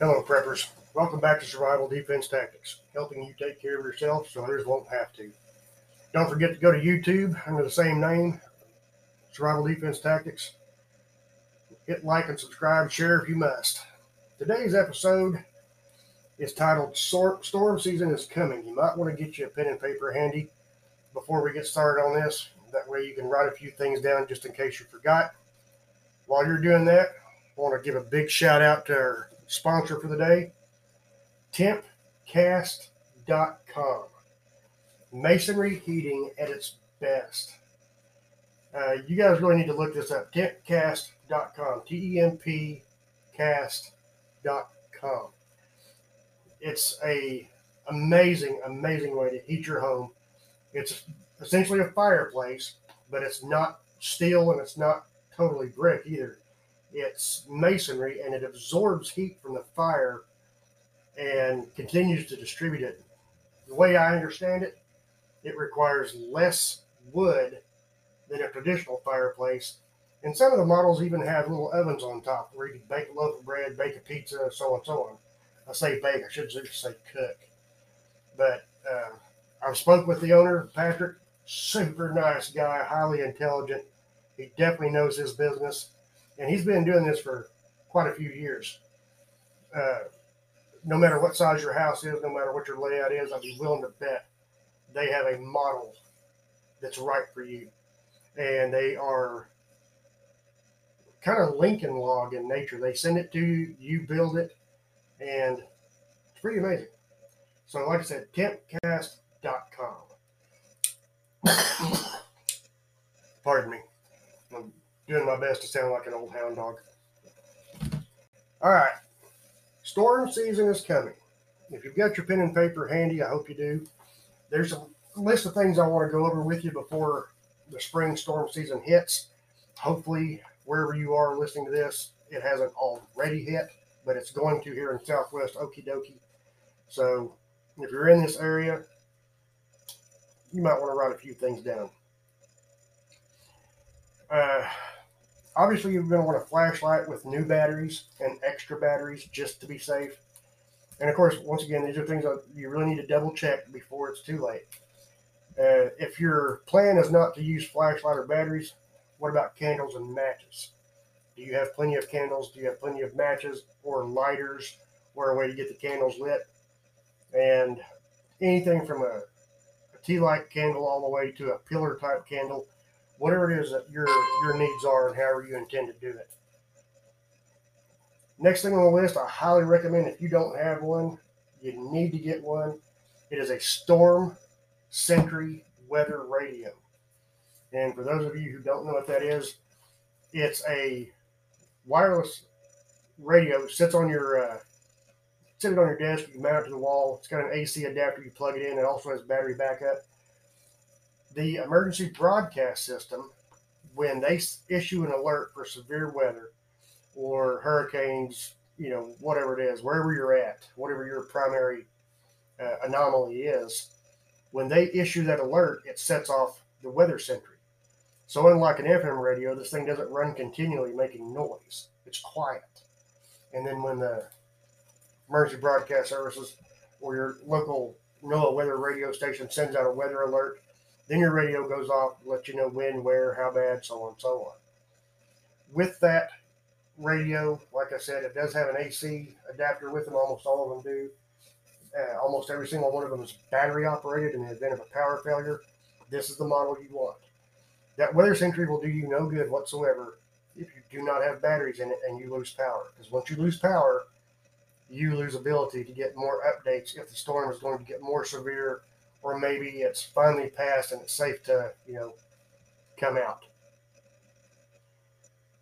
Hello, preppers. Welcome back to Survival Defense Tactics, helping you take care of yourself so others won't have to. Don't forget to go to YouTube under the same name, Survival Defense Tactics. Hit like and subscribe, share if you must. Today's episode is titled Storm Season is Coming. You might want to get you a pen and paper handy before we get started on this. That way you can write a few things down just in case you forgot. While you're doing that, I want to give a big shout out to our sponsor for the day, tempcast.com. Masonry heating at its best. Uh, you guys really need to look this up. Tempcast.com. T E M P cast.com. It's a amazing, amazing way to heat your home. It's essentially a fireplace, but it's not steel and it's not totally brick either. It's masonry and it absorbs heat from the fire and continues to distribute it. The way I understand it, it requires less wood than a traditional fireplace. And some of the models even have little ovens on top where you can bake a loaf of bread, bake a pizza, so on and so on. I say bake, I should say cook. But uh, I've spoke with the owner, Patrick, super nice guy, highly intelligent. He definitely knows his business, and he's been doing this for quite a few years. Uh, no matter what size your house is, no matter what your layout is, I'd be willing to bet they have a model that's right for you. And they are kind of Lincoln log in nature. They send it to you, you build it, and it's pretty amazing. So, like I said, tempcast.com. Pardon me. I'm doing my best to sound like an old hound dog. All right. Storm season is coming. If you've got your pen and paper handy, I hope you do. There's a list of things I want to go over with you before the spring storm season hits. Hopefully, wherever you are listening to this, it hasn't already hit, but it's going to here in Southwest Okie So, if you're in this area, you might want to write a few things down. Uh, obviously, you're going to want a flashlight with new batteries and extra batteries just to be safe. And of course, once again, these are things that you really need to double check before it's too late. Uh, if your plan is not to use flashlight or batteries, what about candles and matches? Do you have plenty of candles? Do you have plenty of matches or lighters or a way to get the candles lit? And anything from a tea light candle all the way to a pillar type candle, whatever it is that your your needs are and however you intend to do it. Next thing on the list, I highly recommend if you don't have one, you need to get one. It is a Storm Sentry weather radio. And for those of you who don't know what that is, it's a wireless radio. It sits on your uh, sit it on your desk. You mount it to the wall. It's got an AC adapter. You plug it in. It also has battery backup. The emergency broadcast system, when they issue an alert for severe weather or hurricanes, you know, whatever it is, wherever you're at, whatever your primary uh, anomaly is, when they issue that alert, it sets off the weather sentry. So, unlike an FM radio, this thing doesn't run continually making noise. It's quiet. And then when the emergency broadcast services or your local NOAA weather radio station sends out a weather alert, then your radio goes off to let you know when, where, how bad, so on and so on. With that radio, like I said, it does have an AC adapter with them. Almost all of them do. Uh, almost every single one of them is battery operated in the event of a power failure. This is the model you want. That weather sentry will do you no good whatsoever if you do not have batteries in it and you lose power. Because once you lose power, you lose ability to get more updates if the storm is going to get more severe or maybe it's finally passed and it's safe to, you know, come out.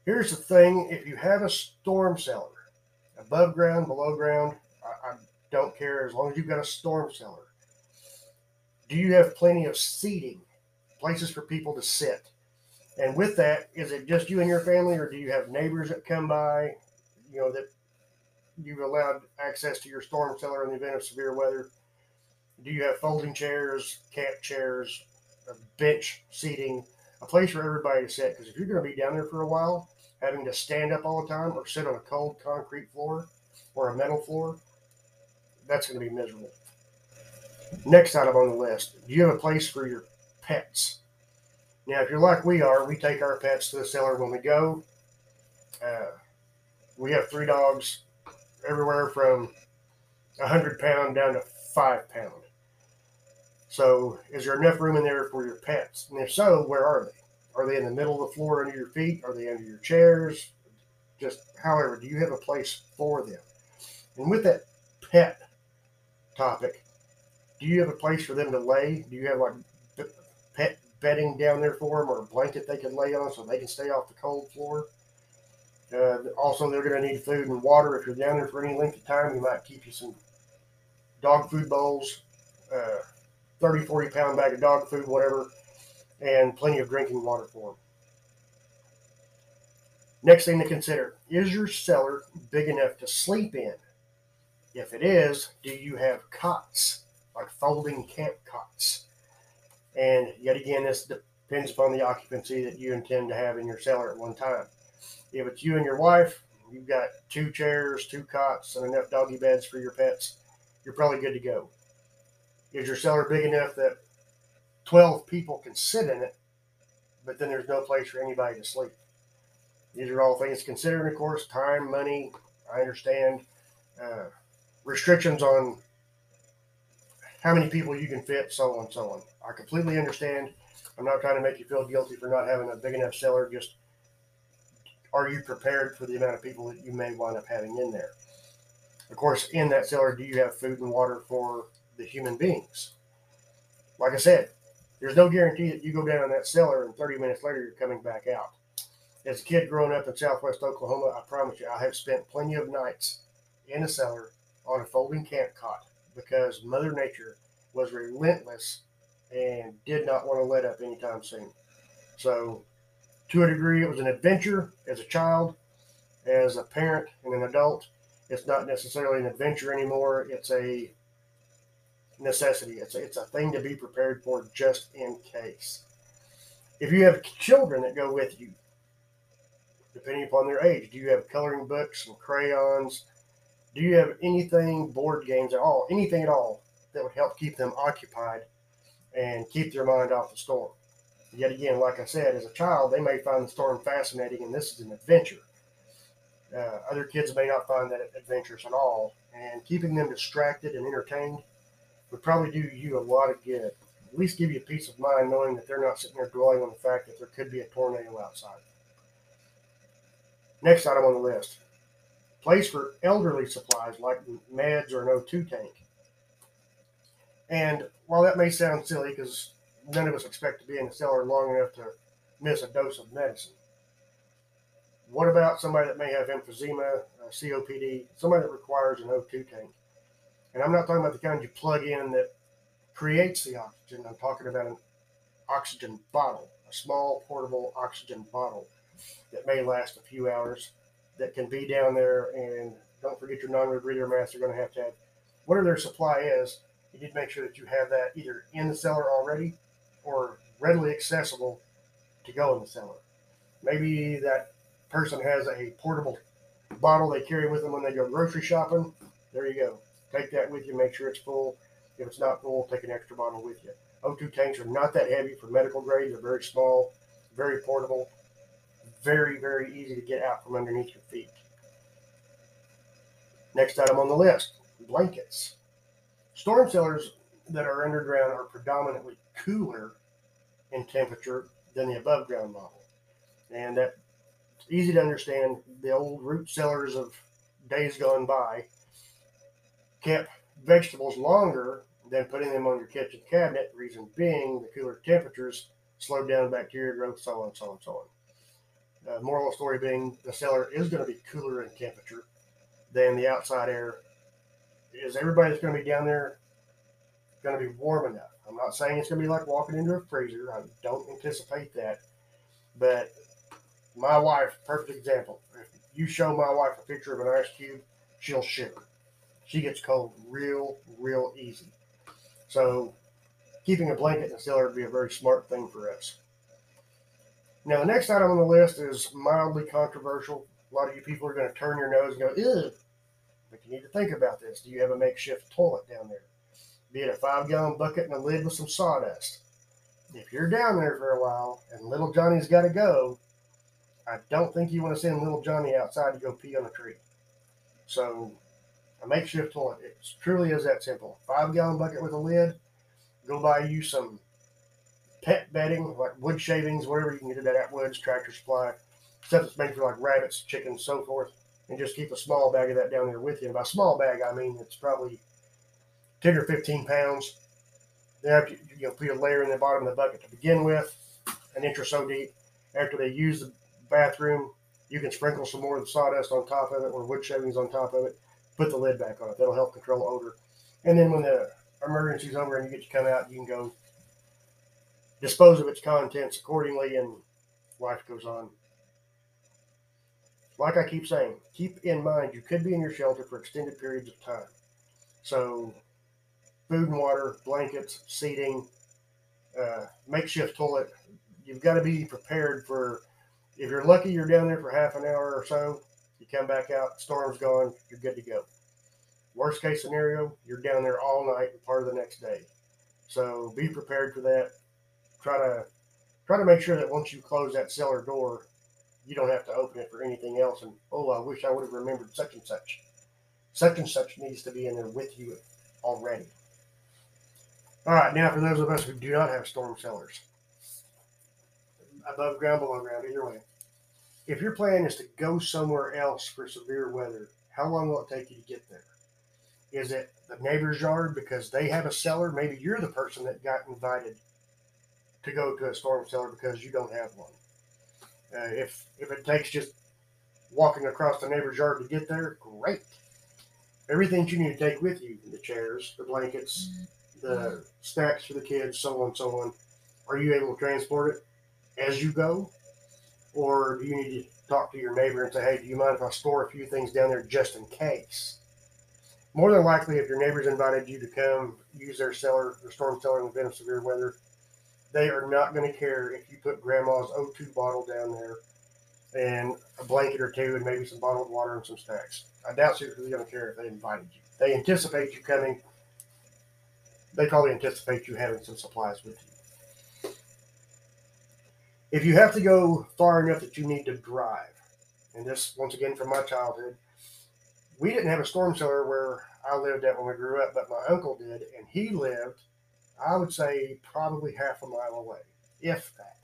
Here's the thing if you have a storm cellar, above ground, below ground, I, I don't care as long as you've got a storm cellar. Do you have plenty of seating, places for people to sit? And with that, is it just you and your family, or do you have neighbors that come by, you know, that you've allowed access to your storm cellar in the event of severe weather? Do you have folding chairs, camp chairs, bench seating, a place for everybody to sit? Because if you're going to be down there for a while, having to stand up all the time or sit on a cold concrete floor, or a metal floor, that's going to be miserable. Next item on the list do you have a place for your pets? Now, if you're like we are, we take our pets to the cellar when we go. Uh, we have three dogs, everywhere from a hundred pound down to five pound. So, is there enough room in there for your pets? And if so, where are they? Are they in the middle of the floor under your feet? Are they under your chairs? Just however, do you have a place for them? And with that pet topic, do you have a place for them to lay? Do you have like pet bedding down there for them or a blanket they can lay on so they can stay off the cold floor? Uh, also, they're going to need food and water. If you're down there for any length of time, we might keep you some dog food bowls, uh, 30, 40 pound bag of dog food, whatever, and plenty of drinking water for them. Next thing to consider is your cellar big enough to sleep in? If it is, do you have cots, like folding camp cots? And yet again, this depends upon the occupancy that you intend to have in your cellar at one time. If it's you and your wife, you've got two chairs, two cots, and enough doggy beds for your pets, you're probably good to go. Is your cellar big enough that 12 people can sit in it, but then there's no place for anybody to sleep? These are all things considering, of course, time, money. I understand uh, restrictions on how many people you can fit, so on so on. I completely understand. I'm not trying to make you feel guilty for not having a big enough cellar. Just are you prepared for the amount of people that you may wind up having in there? Of course, in that cellar, do you have food and water for the human beings? Like I said, there's no guarantee that you go down in that cellar and 30 minutes later you're coming back out. As a kid growing up in southwest Oklahoma, I promise you, I have spent plenty of nights in a cellar on a folding camp cot because Mother Nature was relentless and did not want to let up anytime soon. So, to a degree, it was an adventure as a child, as a parent and an adult. It's not necessarily an adventure anymore. It's a necessity. It's a, it's a thing to be prepared for just in case. If you have children that go with you, depending upon their age, do you have coloring books and crayons? Do you have anything, board games at all, anything at all that would help keep them occupied and keep their mind off the storm? Yet again, like I said, as a child, they may find the storm fascinating and this is an adventure. Uh, other kids may not find that adventurous at all, and keeping them distracted and entertained would probably do you a lot of good. At least give you a peace of mind knowing that they're not sitting there dwelling on the fact that there could be a tornado outside. Next item on the list place for elderly supplies like meds or an O2 tank. And while that may sound silly because none of us expect to be in the cellar long enough to miss a dose of medicine, what about somebody that may have emphysema, uh, COPD, somebody that requires an O2 tank? And I'm not talking about the kind you plug in that creates the oxygen. I'm talking about an oxygen bottle, a small portable oxygen bottle that may last a few hours that can be down there. And don't forget your non-rebreather mask. They're going to have to have whatever their supply is. You need to make sure that you have that either in the cellar already or readily accessible to go in the cellar. Maybe that person has a portable bottle they carry with them when they go grocery shopping. There you go. Take that with you. Make sure it's full. If it's not full, take an extra bottle with you. O2 tanks are not that heavy for medical grade. They're very small, very portable, very, very easy to get out from underneath your feet. Next item on the list blankets. Storm cellars that are underground are predominantly cooler in temperature than the above ground model. And that's easy to understand. The old root cellars of days gone by kept vegetables longer than putting them on your kitchen cabinet. Reason being, the cooler temperatures slowed down bacteria growth, so on, so on, so on. Uh, moral of the story being the cellar is going to be cooler in temperature than the outside air. Is everybody that's going to be down there going to be warm enough? I'm not saying it's going to be like walking into a freezer. I don't anticipate that. But my wife, perfect example. If you show my wife a picture of an ice cube, she'll shiver. She gets cold real, real easy. So keeping a blanket in the cellar would be a very smart thing for us. Now, the next item on the list is mildly controversial. A lot of you people are going to turn your nose and go, ew. but you need to think about this. Do you have a makeshift toilet down there? Be it a five gallon bucket and a lid with some sawdust. If you're down there for a while and little Johnny's got to go, I don't think you want to send little Johnny outside to go pee on a tree. So, makeshift toilet, it truly is that simple. Five gallon bucket with a lid. Go buy you some pet bedding, like wood shavings, whatever you can get it at Woods, Tractor Supply, stuff that's made for like rabbits, chickens, so forth, and just keep a small bag of that down there with you. And by small bag, I mean it's probably 10 or 15 pounds. Then after you know, put a layer in the bottom of the bucket to begin with, an inch or so deep. After they use the bathroom, you can sprinkle some more of the sawdust on top of it or wood shavings on top of it. Put the lid back on it. That'll help control odor. And then when the emergency's over and you get to come out, you can go dispose of its contents accordingly, and life goes on. Like I keep saying, keep in mind you could be in your shelter for extended periods of time. So, food and water, blankets, seating, uh, makeshift toilet. You've got to be prepared for. If you're lucky, you're down there for half an hour or so. You come back out, storm's gone, you're good to go. Worst case scenario, you're down there all night and part of the next day. So be prepared for that try to try to make sure that once you close that cellar door, you don't have to open it for anything else. And oh, I wish I would have remembered such and such. Such and such needs to be in there with you already. All right, now for those of us who do not have storm cellars, above ground, below ground, either way. If your plan is to go somewhere else for severe weather, how long will it take you to get there? Is it the neighbor's yard because they have a cellar? Maybe you're the person that got invited to go to a storm cellar because you don't have one. Uh, if if it takes just walking across the neighbor's yard to get there, great. Everything you need to take with you the chairs, the blankets, the snacks for the kids, so on and so on. Are you able to transport it as you go? Or do you need to talk to your neighbor and say, hey, do you mind if I store a few things down there just in case? More than likely, if your neighbor's invited you to come use their cellar, their storm cellar in the event of severe weather, they are not going to care if you put grandma's O2 bottle down there and a blanket or two and maybe some bottled water and some snacks. I doubt seriously going to care if they invited you. They anticipate you coming. They probably anticipate you having some supplies with you. If you have to go far enough that you need to drive, and this once again from my childhood, we didn't have a storm cellar where I lived at when we grew up, but my uncle did, and he lived I would say probably half a mile away, if that,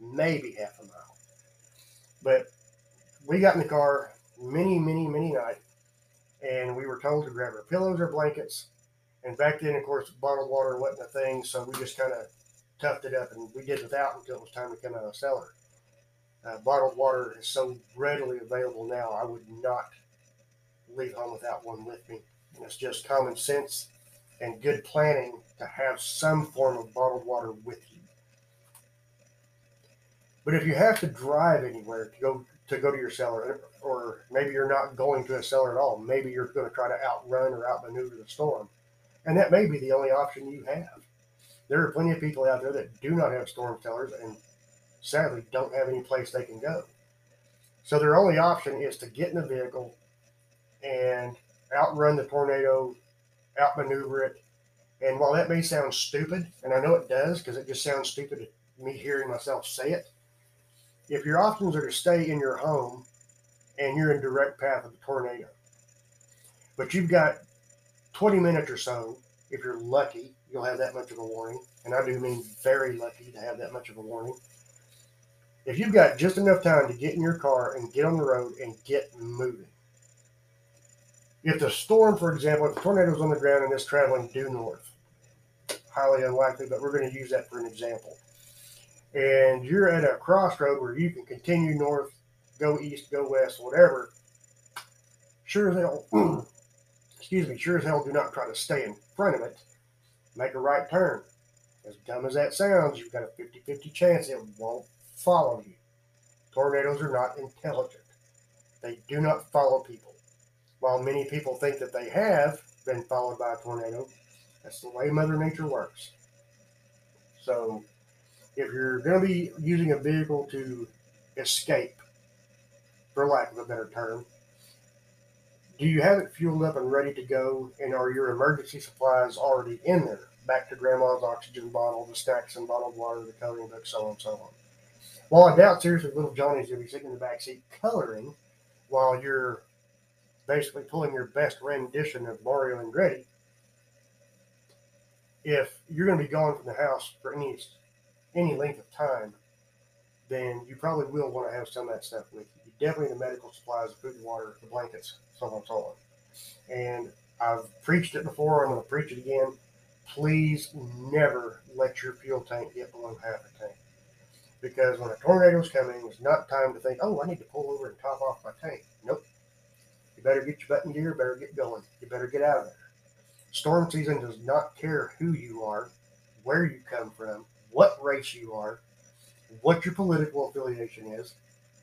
maybe half a mile. But we got in the car many, many, many nights, and we were told to grab our pillows or blankets. And back then, of course, bottled water wasn't a thing, so we just kind of toughed it up and we did without until it was time to come out of the cellar. Uh, bottled water is so readily available now, I would not leave home without one with me. And it's just common sense and good planning to have some form of bottled water with you. But if you have to drive anywhere to go to go to your cellar, or maybe you're not going to a cellar at all, maybe you're going to try to outrun or outmaneuver the storm, and that may be the only option you have. There are plenty of people out there that do not have storm cellars and sadly don't have any place they can go. So their only option is to get in a vehicle and outrun the tornado, outmaneuver it, and while that may sound stupid, and I know it does because it just sounds stupid to me hearing myself say it, if your options are to stay in your home and you're in direct path of the tornado, but you've got 20 minutes or so, if you're lucky, you'll have that much of a warning. And I do mean very lucky to have that much of a warning. If you've got just enough time to get in your car and get on the road and get moving, if the storm, for example, if the tornado's on the ground and it's traveling due north, highly unlikely, but we're going to use that for an example. And you're at a crossroad where you can continue north, go east, go west, whatever. Sure as hell, excuse me, sure as hell do not try to stay in front of it. Make a right turn. As dumb as that sounds, you've got a 50 50 chance it won't follow you. Tornadoes are not intelligent, they do not follow people. While many people think that they have been followed by a tornado, that's the way Mother Nature works. So, if you're going to be using a vehicle to escape, for lack of a better term, Do you have it fueled up and ready to go? And are your emergency supplies already in there? Back to grandma's oxygen bottle, the snacks and bottled water, the coloring book, so on and so on. While I doubt seriously little Johnny's going to be sitting in the back seat coloring while you're basically pulling your best rendition of Mario and Andretti, if you're going to be gone from the house for any any length of time, then you probably will want to have some of that stuff with you. Definitely the medical supplies, the food and water, the blankets, so on and so on. And I've preached it before. I'm going to preach it again. Please never let your fuel tank get below half a tank. Because when a tornado is coming, it's not time to think, oh, I need to pull over and top off my tank. Nope. You better get your button gear, better get going. You better get out of there. Storm season does not care who you are, where you come from, what race you are, what your political affiliation is.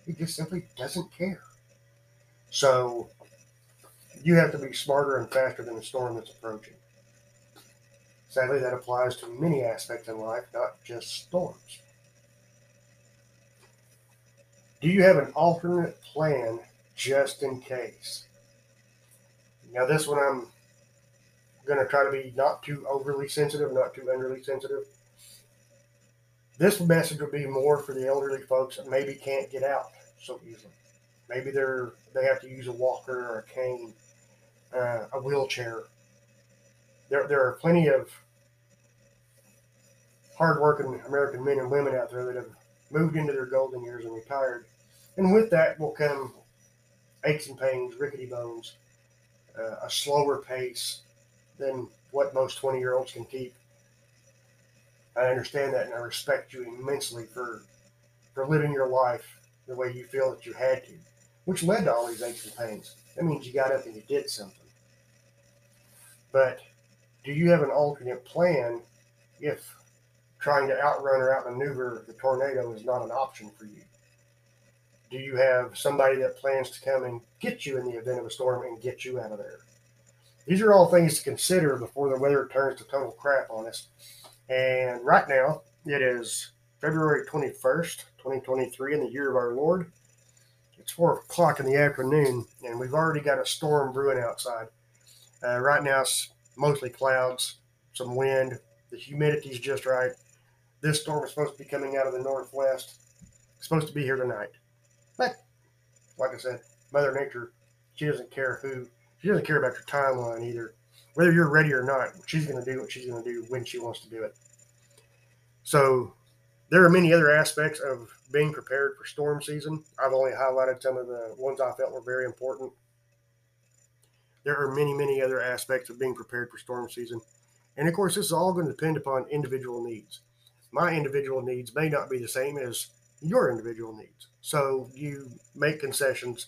It just simply doesn't care. So you have to be smarter and faster than the storm that's approaching. Sadly, that applies to many aspects in life, not just storms. Do you have an alternate plan just in case? Now, this one I'm going to try to be not too overly sensitive, not too underly sensitive. This message would be more for the elderly folks that maybe can't get out so easily. Maybe they're they have to use a walker or a cane, uh, a wheelchair. There, there are plenty of hardworking American men and women out there that have moved into their golden years and retired, and with that will come aches and pains, rickety bones, uh, a slower pace, than what most 20 year olds can keep. I understand that and I respect you immensely for for living your life the way you feel that you had to, which led to all these aches and pains. That means you got up and you did something. But do you have an alternate plan if trying to outrun or outmaneuver the tornado is not an option for you? Do you have somebody that plans to come and get you in the event of a storm and get you out of there? These are all things to consider before the weather turns to total crap on us. And right now, it is February 21st, 2023, in the year of our Lord. It's 4 o'clock in the afternoon, and we've already got a storm brewing outside. Uh, right now, it's mostly clouds, some wind. The humidity's just right. This storm is supposed to be coming out of the northwest. Supposed to be here tonight. But, like I said, Mother Nature, she doesn't care who she doesn't care about your timeline either. Whether you're ready or not, she's going to do what she's going to do when she wants to do it. So there are many other aspects of being prepared for storm season. I've only highlighted some of the ones I felt were very important. There are many, many other aspects of being prepared for storm season. And of course, this is all going to depend upon individual needs. My individual needs may not be the same as your individual needs. So you make concessions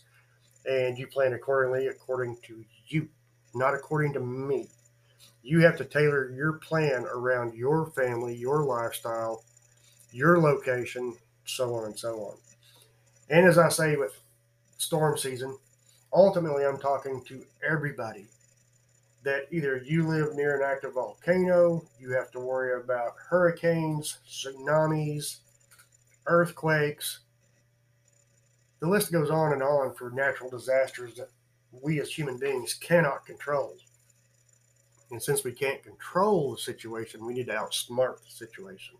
and you plan accordingly according to you, not according to me. You have to tailor your plan around your family, your lifestyle, your location, so on and so on. And as I say with storm season, ultimately I'm talking to everybody that either you live near an active volcano, you have to worry about hurricanes, tsunamis, earthquakes, the list goes on and on for natural disasters that we as human beings cannot control. And since we can't control the situation, we need to outsmart the situation.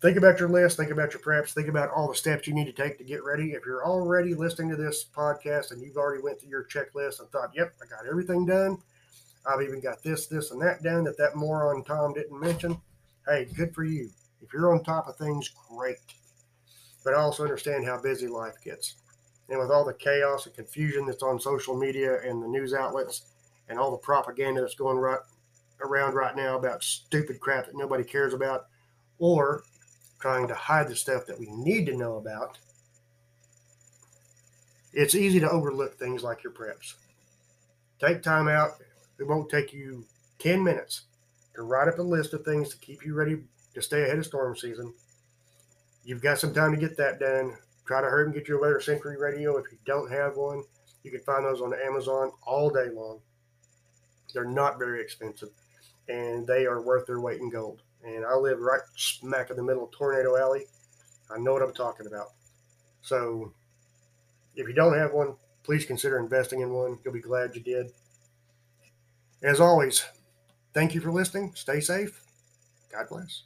Think about your list, think about your preps, think about all the steps you need to take to get ready. If you're already listening to this podcast and you've already went through your checklist and thought, "Yep, I got everything done. I've even got this, this, and that done that that moron Tom didn't mention." Hey, good for you. If you're on top of things, great but I also understand how busy life gets. And with all the chaos and confusion that's on social media and the news outlets and all the propaganda that's going right around right now about stupid crap that nobody cares about or trying to hide the stuff that we need to know about, it's easy to overlook things like your preps. Take time out. It won't take you 10 minutes to write up a list of things to keep you ready to stay ahead of storm season You've got some time to get that done. Try to hurry and get your Weather Sentry radio. If you don't have one, you can find those on Amazon all day long. They're not very expensive, and they are worth their weight in gold and I live right smack in the middle of Tornado Alley. I know what I'm talking about. So, if you don't have one, please consider investing in one. You'll be glad you did. As always, thank you for listening. Stay safe. God bless.